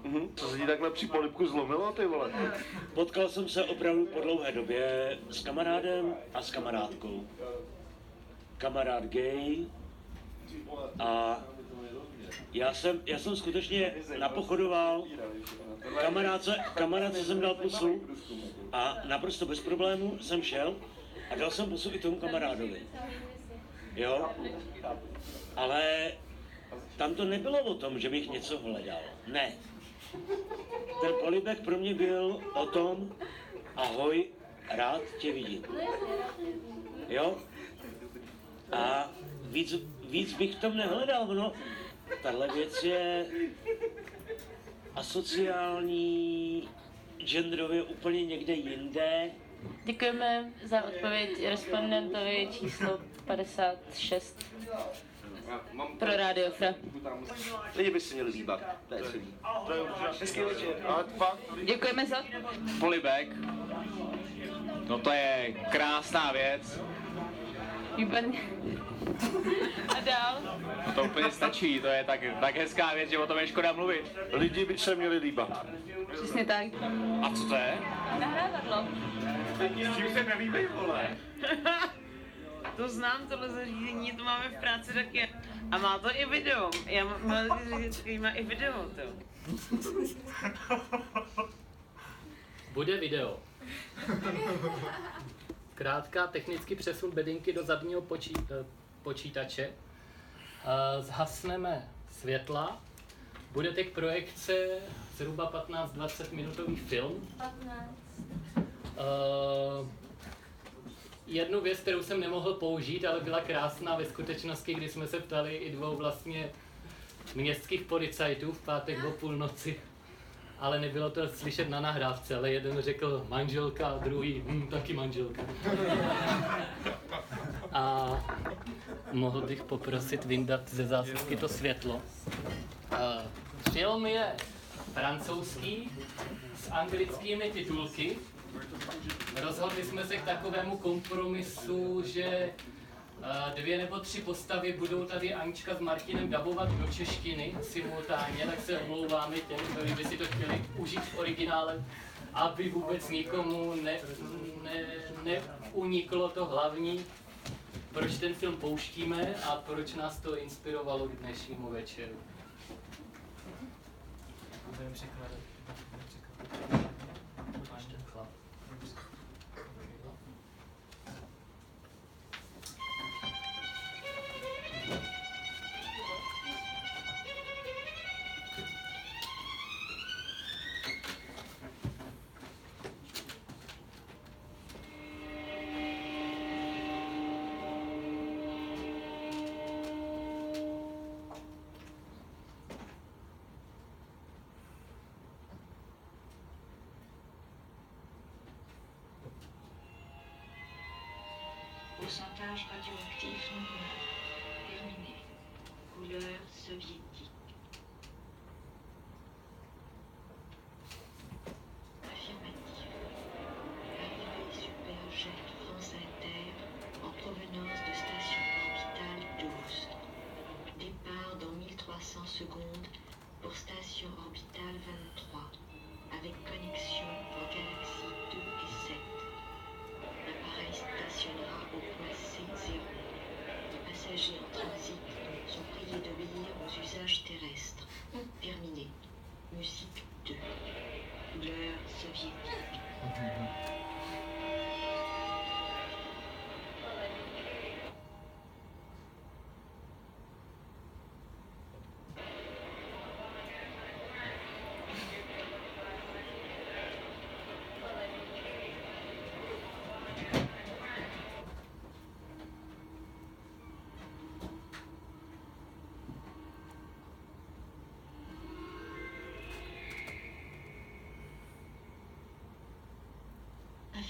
Mhm. Co se ti takhle při polipku zlomilo, ty vole? Potkal jsem se opravdu po dlouhé době s kamarádem a s kamarádkou. Kamarád gay a já jsem, já jsem skutečně napochodoval, kamarádce, kamarádce jsem dal pusu a naprosto bez problému jsem šel a dal jsem pusu i tomu kamarádovi. Jo? Ale tam to nebylo o tom, že bych něco hledal. Ne. Ten polibek pro mě byl o tom, ahoj, rád tě vidím. Jo? A víc, víc bych v tom nehledal, no. tahle věc je asociální, genderově úplně někde jinde. Děkujeme za odpověď respondentovi číslo 56 pro Radio Fra. Lidi by si měli líbat, to je celý. Hezký večer. Děkujeme za... Polibek. No to je krásná věc. Výborně. A dál? No to úplně stačí, to je tak, tak hezká věc, že o tom je škoda mluvit. Lidi by se měli líbat. Přesně tak. A co to je? Nahrávadlo. S tím se nevíbej, vole. To znám, tohle zařízení, to máme v práci taky. A má to i video. Já mám zařízení, má i video, to. Bude video. Krátká technický přesun bedinky do zadního počí, eh, počítače. Eh, Zhasneme světla. Bude teď projekce zhruba 15-20 minutový film. 15. Eh, jednu věc, kterou jsem nemohl použít, ale byla krásná ve skutečnosti, kdy jsme se ptali i dvou vlastně městských policajtů v pátek o půlnoci. Ale nebylo to slyšet na nahrávce, ale jeden řekl manželka a druhý hm, taky manželka. A mohl bych poprosit vyndat ze zásuvky to světlo. Uh, film je francouzský s anglickými titulky. Rozhodli jsme se k takovému kompromisu, že dvě nebo tři postavy budou tady Anička s Martinem dabovat do češtiny simultánně, tak se omlouváme těm, kteří by si to chtěli užít v originále, aby vůbec nikomu ne, ne, neuniklo to hlavní, proč ten film pouštíme a proč nás to inspirovalo k dnešnímu večeru. Budeme překládat.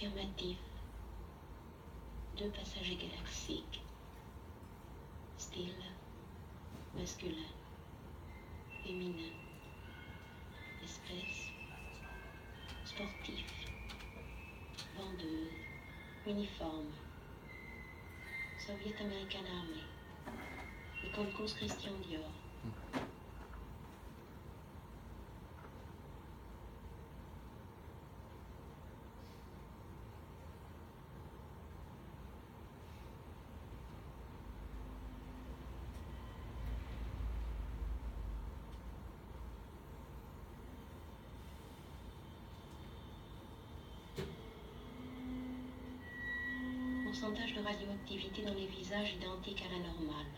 Affirmatif. Deux passagers galaxiques. Style. Masculin. Féminin. Espèce. Sportif. Vendeuse. Uniforme. Soviet American Army. École Cause Christian Dior. Pourcentage de radioactivité dans les visages identique à la normale.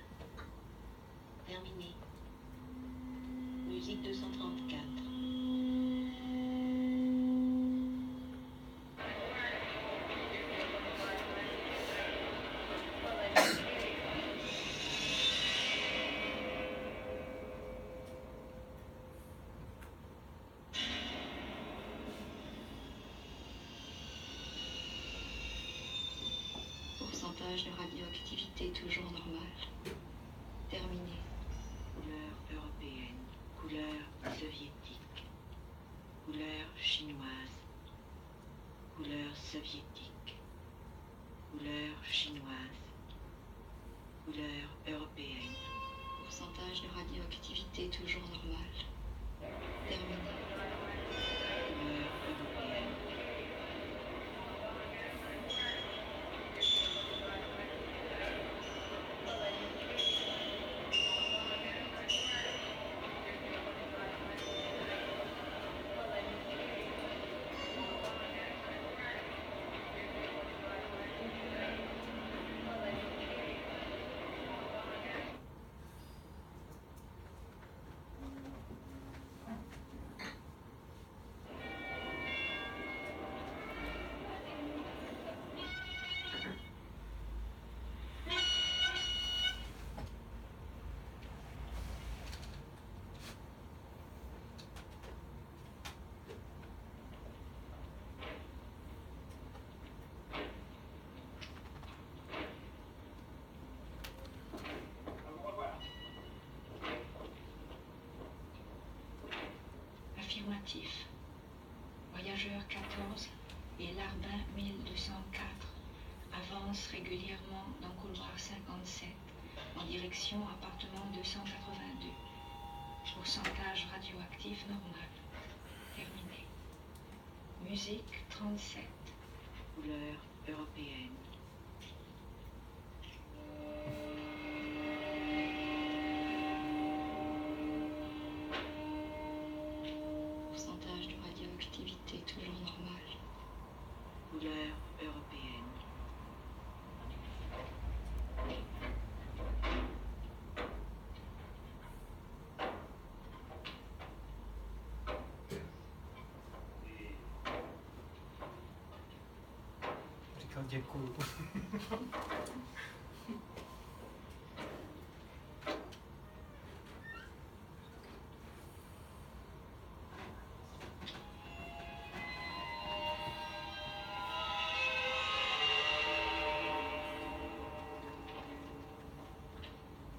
De radioactivité toujours normal. Affirmatif. Voyageur 14 et Larbin 1204 avancent régulièrement dans couloir 57 en direction appartement 282. Pourcentage radioactif normal. Terminé. Musique 37. Couleur européenne. Pourcentage de radioactivité toujours normal. Couleur européenne.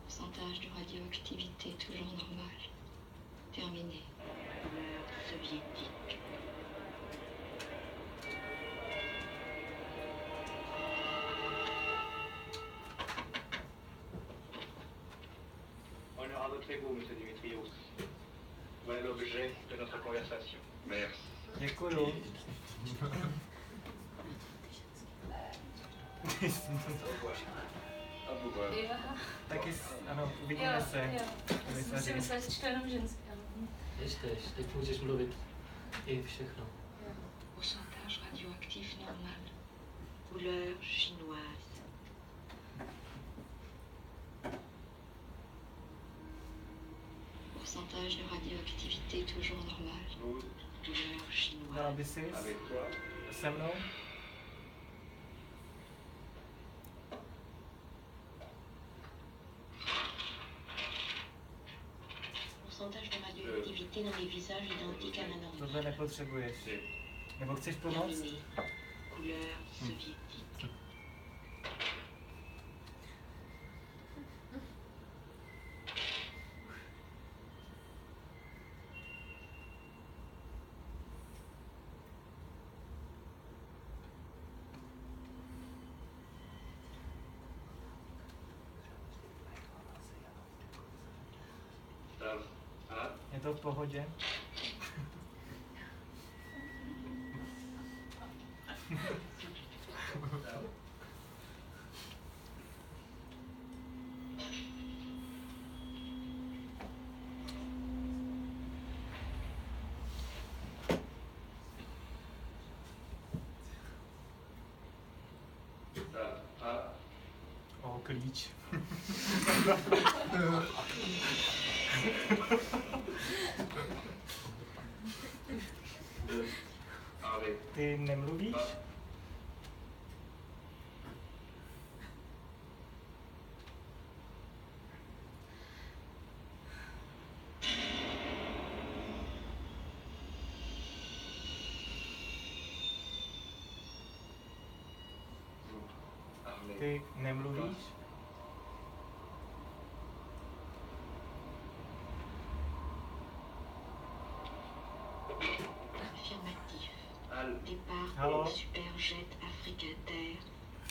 Pourcentage de radioactivité toujours normal. Terminé. Soviétique. Ego, monsieur Dimitrios. Voilà l'objet de notre conversation. Merci. Děkuju. Taky, ano, uvidíme Jo, se. jo. Já jsem si myslela, že čtu jenom ženské. ale- Čteš, teď můžeš mluvit i všechno. Pourcentage radioactif normal. Couleur chinoise. Pourcentage de radioactivité toujours normal. Couleur chinoise. Dala by si se mnou? Pourcentage de radioactivité dans les visages identique à la normale. Tohle nepotřebuješ. Nebo chceš pomoct? Terminé. Couleur soviétique. Je to v pohodě? O, klíč. Ty nemluvíš? Ty nemluvíš?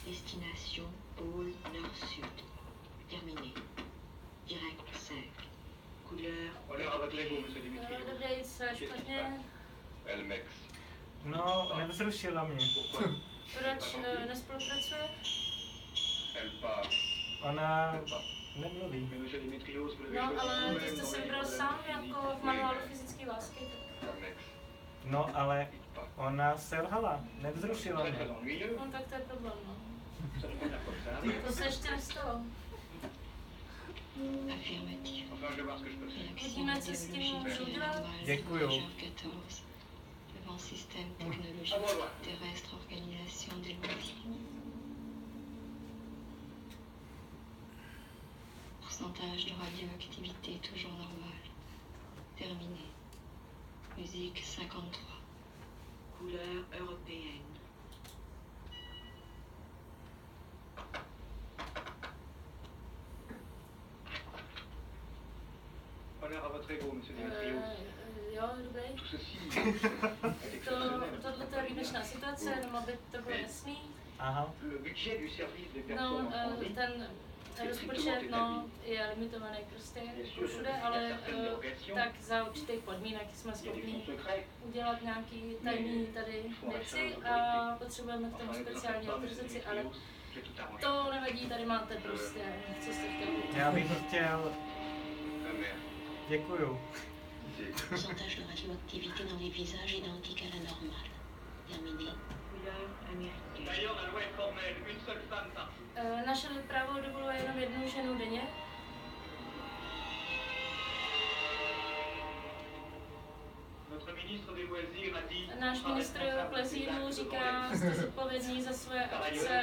Destination pôle nord-sud. Terminé. Direct 5. Couleur. Honneur à votre ego, monsieur Dimitri. Špatně? Elmex. No, nevzrušila mě. Proč eh, nespolupracuje? Elle part. Ona nemluví. No, ale ty jste les vybral sám jako v manuálu fyzické lásky. No, ale ona selhala, nevzrušila mě. No tak to je problém, no. To se ještě nestalo. Affirmatif. Enfin, je vais voir ce que je peux faire. Děkuju. 14. Devant système technologique terrestre organisation des loisirs. Pourcentage de radioactivité toujours normal. Terminé. Musique 53. Couleur européenne. Votre ego, monsieur. Eh, jo, dobrý. Ceci To, tohle to je výjimečná situace, jenom aby to bylo jasný. Aha. Le budget du service des No, personnes en eh, vie ten rozpočet no, je limitovaný prostě všude, ale eh, tak za určitých podmínek jsme schopni udělat nějaký tajný tady věci a potřebujeme k tomu speciální autorizaci, ale to nevadí, tady máte prostě, co jste chtěli. Já bych chtěl... Děkuju. Pourcentage de radioactivité dans les visages identique à la normale. Terminé. D'ailleurs, la loi est formelle, Náš ministr plezíru říká, jste zodpovědní za svoje akce,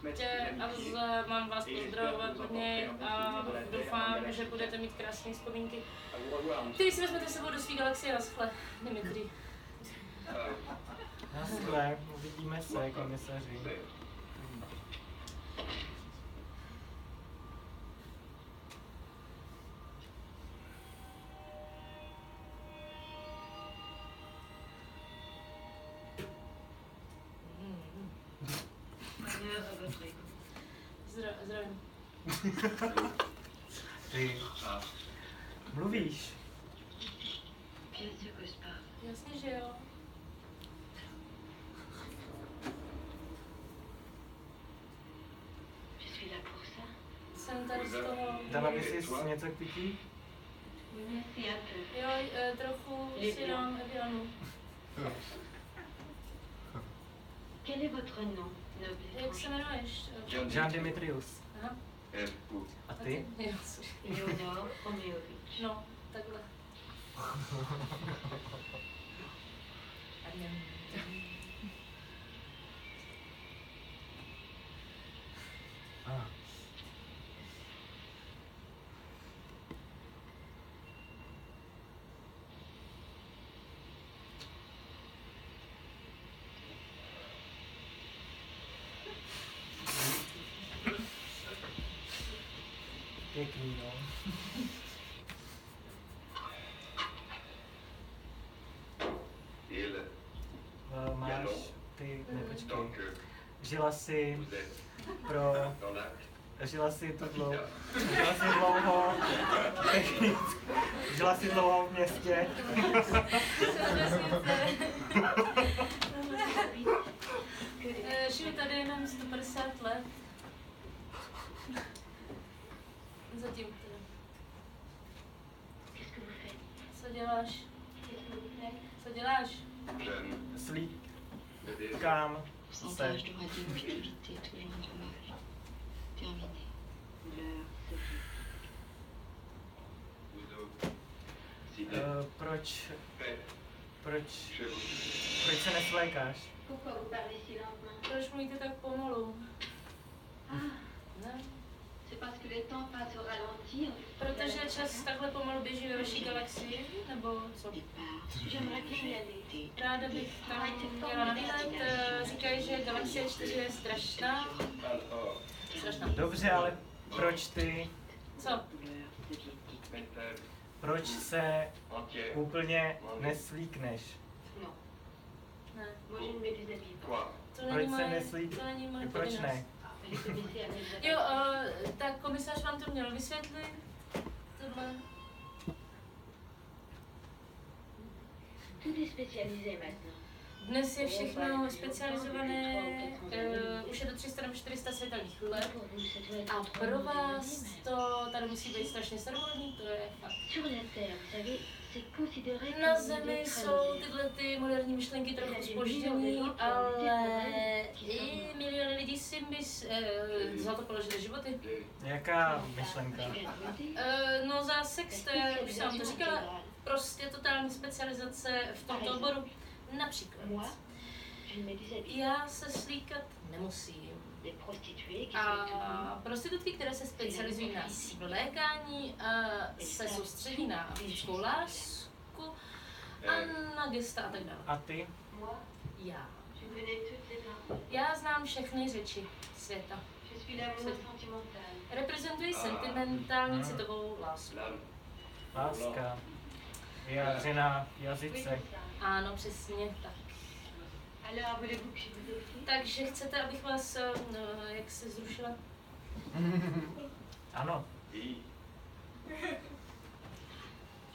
prostě a z- mám vás pozdravovat od něj a doufám, že budete mít krásné vzpomínky. Ty si vezmete sebou do své galaxie, naschle, Dimitri. Naschle, uvidíme se, komisaři. Toho... Dala by si něco k pití? Jo, eh, trochu si dám Evianu. Quel est votre nom, noble Jak se jmenuješ? Jean Dimitrius. Aha. A ty? Leonor Romeovic. No, takhle. Pěkný, no. Eh, Máš, ty, ne, počkej. Žila si pro... l'acte. Žila si tu dlouho, žila si dlouho, žila si dlouho v městě. Eh, Žiju tady jenom 150 let. Zatím teda. Qu'est-ce que vous faites Co děláš? Co děláš? Slíkám se. Pourcentage de radioactivité toujours normal. Terminé. Couleur sophie. Eh, proč, proč, proč se nesvlékáš? Lentement? Proč mluvíte tak pomalu? Ne? C'est parce que le temps passe au ralenti. Protože čas takhle pomalu běží ve vaší galaxii, nebo co? Ráda bych tam měla na výlet. eh, Říkají, že galaxie 4 je strašná. Strašná. Dobře, ale proč ty, Co? Proč se úplně neslíkneš? Ne. Moi, je ne me déshabille pas. To není Proč se moje, neslík... to není moje Proč ne? Jo, uh, tak komisař vám to měl vysvětlit. Tohle. Spécialisé maintenant. Dnes je všechno specializované, uh, už je to 300 nebo 400 světelných let. A pro vás to tady musí být strašně staromodní, to je fakt. Na Zemi jsou tyhle ty moderní myšlenky trochu spoždění, ale i miliony lidí si mys, uh, za to položili životy. Jaká myšlenka? Uh, no za sex, to je, už jsem to říkala, prostě totální specializace v tomto oboru. Například. Já se slíkat nemusím. A prostitutky, které se specializují na svlékání, se soustředí na fyzickou lásku a na gesta a tak dále. A ty? Já. Já znám všechny řeči světa. Reprezentuji sentimentální citovou lásku. Láska. Vyjádřená v jazyce. Ano, přesně tak. Takže chcete, abych vás, eh, no, jak se zrušila? Ano.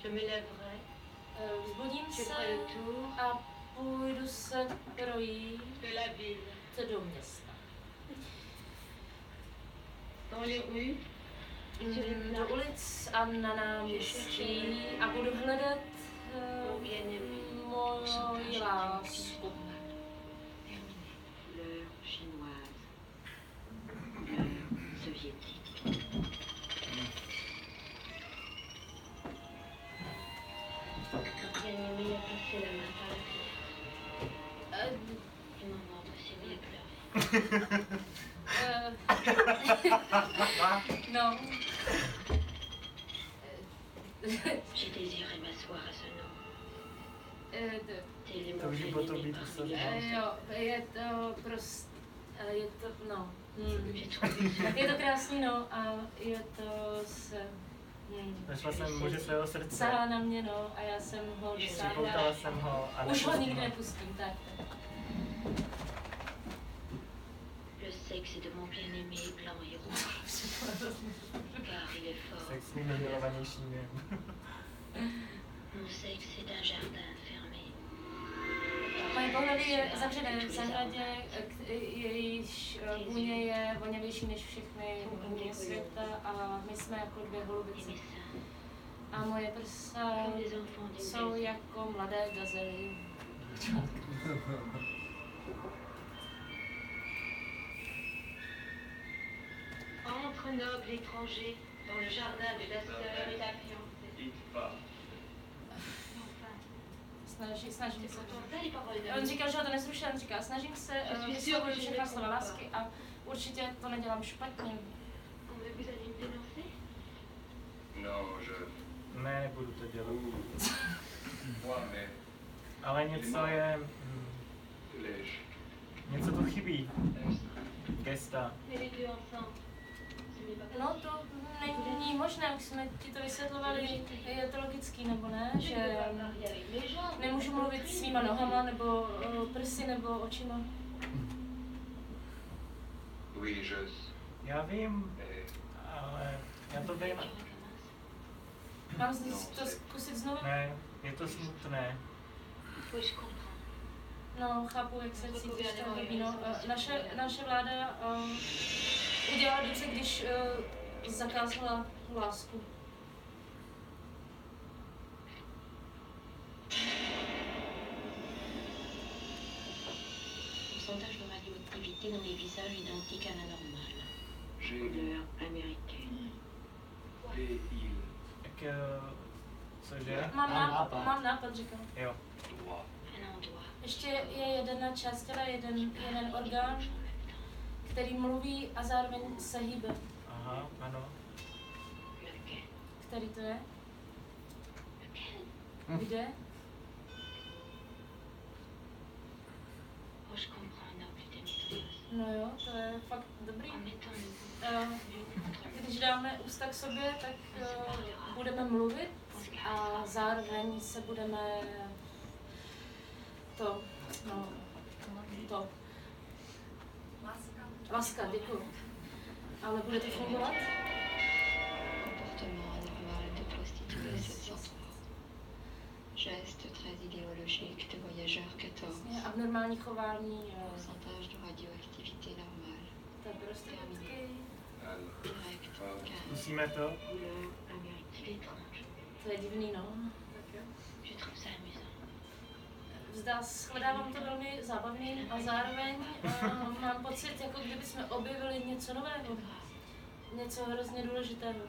Je me lèverai. Eh, Vzbudím Je se a půjdu se projít de la ville. do města. Dans les rues, Mm, Do ulic a na náměstí a budu hledat eh, moji lásku. l'heure chinoise, l'heure soviétique. Eh, no. J'ai désiré m'asseoir à ce nom. To už potom být jo, je to prostě, je to, no. Hmm. Je to krásný, no, a je to s... Hmm. Našla jsem muže svého srdce. Sahá na mě, no, a já jsem ho Připoutala dosáhla. jsem ho a Už ho nikdy nepustím, tak. tak. Le sexe de mon bien-aimé blanc et rouge. Car il est fort. Mon sexe est un jardin fermé. Moje pohledy je zavřené v zahradě, jejíž eh, vůně je voněvější než všechny vůně světa a my jsme jako dvě holubice. A moje prsa jsou jako mladé gazely. Entre nobles étrangers dans le jardin de la sœur et la fiancée. Snaží, snažím se. On říkal, že ho to nezruší, on říká, snažím se, Je eh, je všechna slova lásky a určitě to nedělám špatně. Non, je. Ne, nebudu to dělat. Ale něco je... Les. Něco tu chybí. Gesta. No to není možné, už jsme ti to vysvětlovali, je to logický nebo ne, že nemůžu mluvit svýma nohama nebo eh, prsy nebo očima. Já vím, ale já to vím. Mám to zkusit znovu? Ne, je to smutné. Comprends. No, chápu, jak se cítíš, to je blbý, no. Eh, Naše, naše vláda um, udělala dobře, když uh, zakázala lásku. Pourcentage de radioactivité dans les visages identiques à la normale. J'ai. Couleur américaine. Des îles. Jak, cože? Mám nápad, mám nápad, říkám. Jo. Droit. Ještě je jedna část těla, jeden, jeden orgán, který mluví a zároveň se hýbe. Aha. Ano. Který to je? Kde? No jo, to je fakt dobrý. Když dáme ústa k sobě, tak eh, budeme mluvit a zároveň se budeme to, no, to, laska, děkuji. Ale bude to fungovat? Comportement anormal de prostituée 703. Geste très idéologique de voyageur 14. Je abnormální chování Pourcentage de radioactivité normale. to je prostě Direct 15. Zkusíme to? Étrange. to je divný, no. Shledávám to velmi zábavný a zároveň uh, mám pocit, jako kdyby jsme objevili něco nového. Něco hrozně důležitého.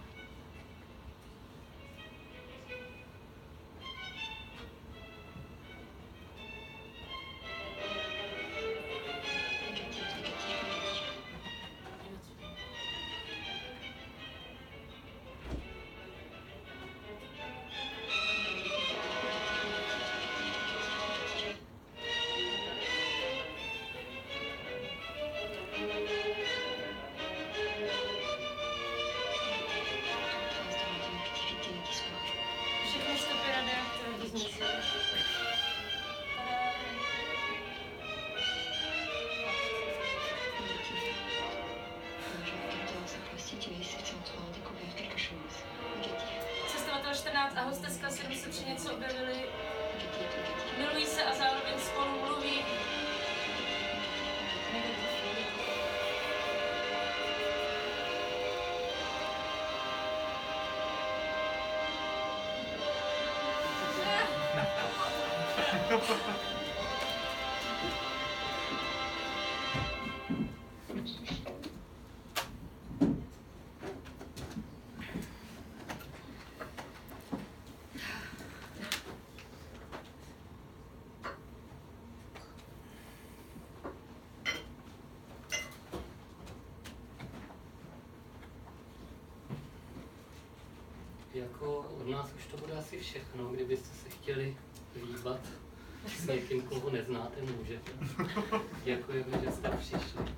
703 něco objevili. Milují se a zároveň spolu mluví. Negativ, negativ. Jako nás už to bude asi všechno, kdybyste se chtěli líbat s někým, koho neznáte, můžete. Děkujeme, že jste přišli.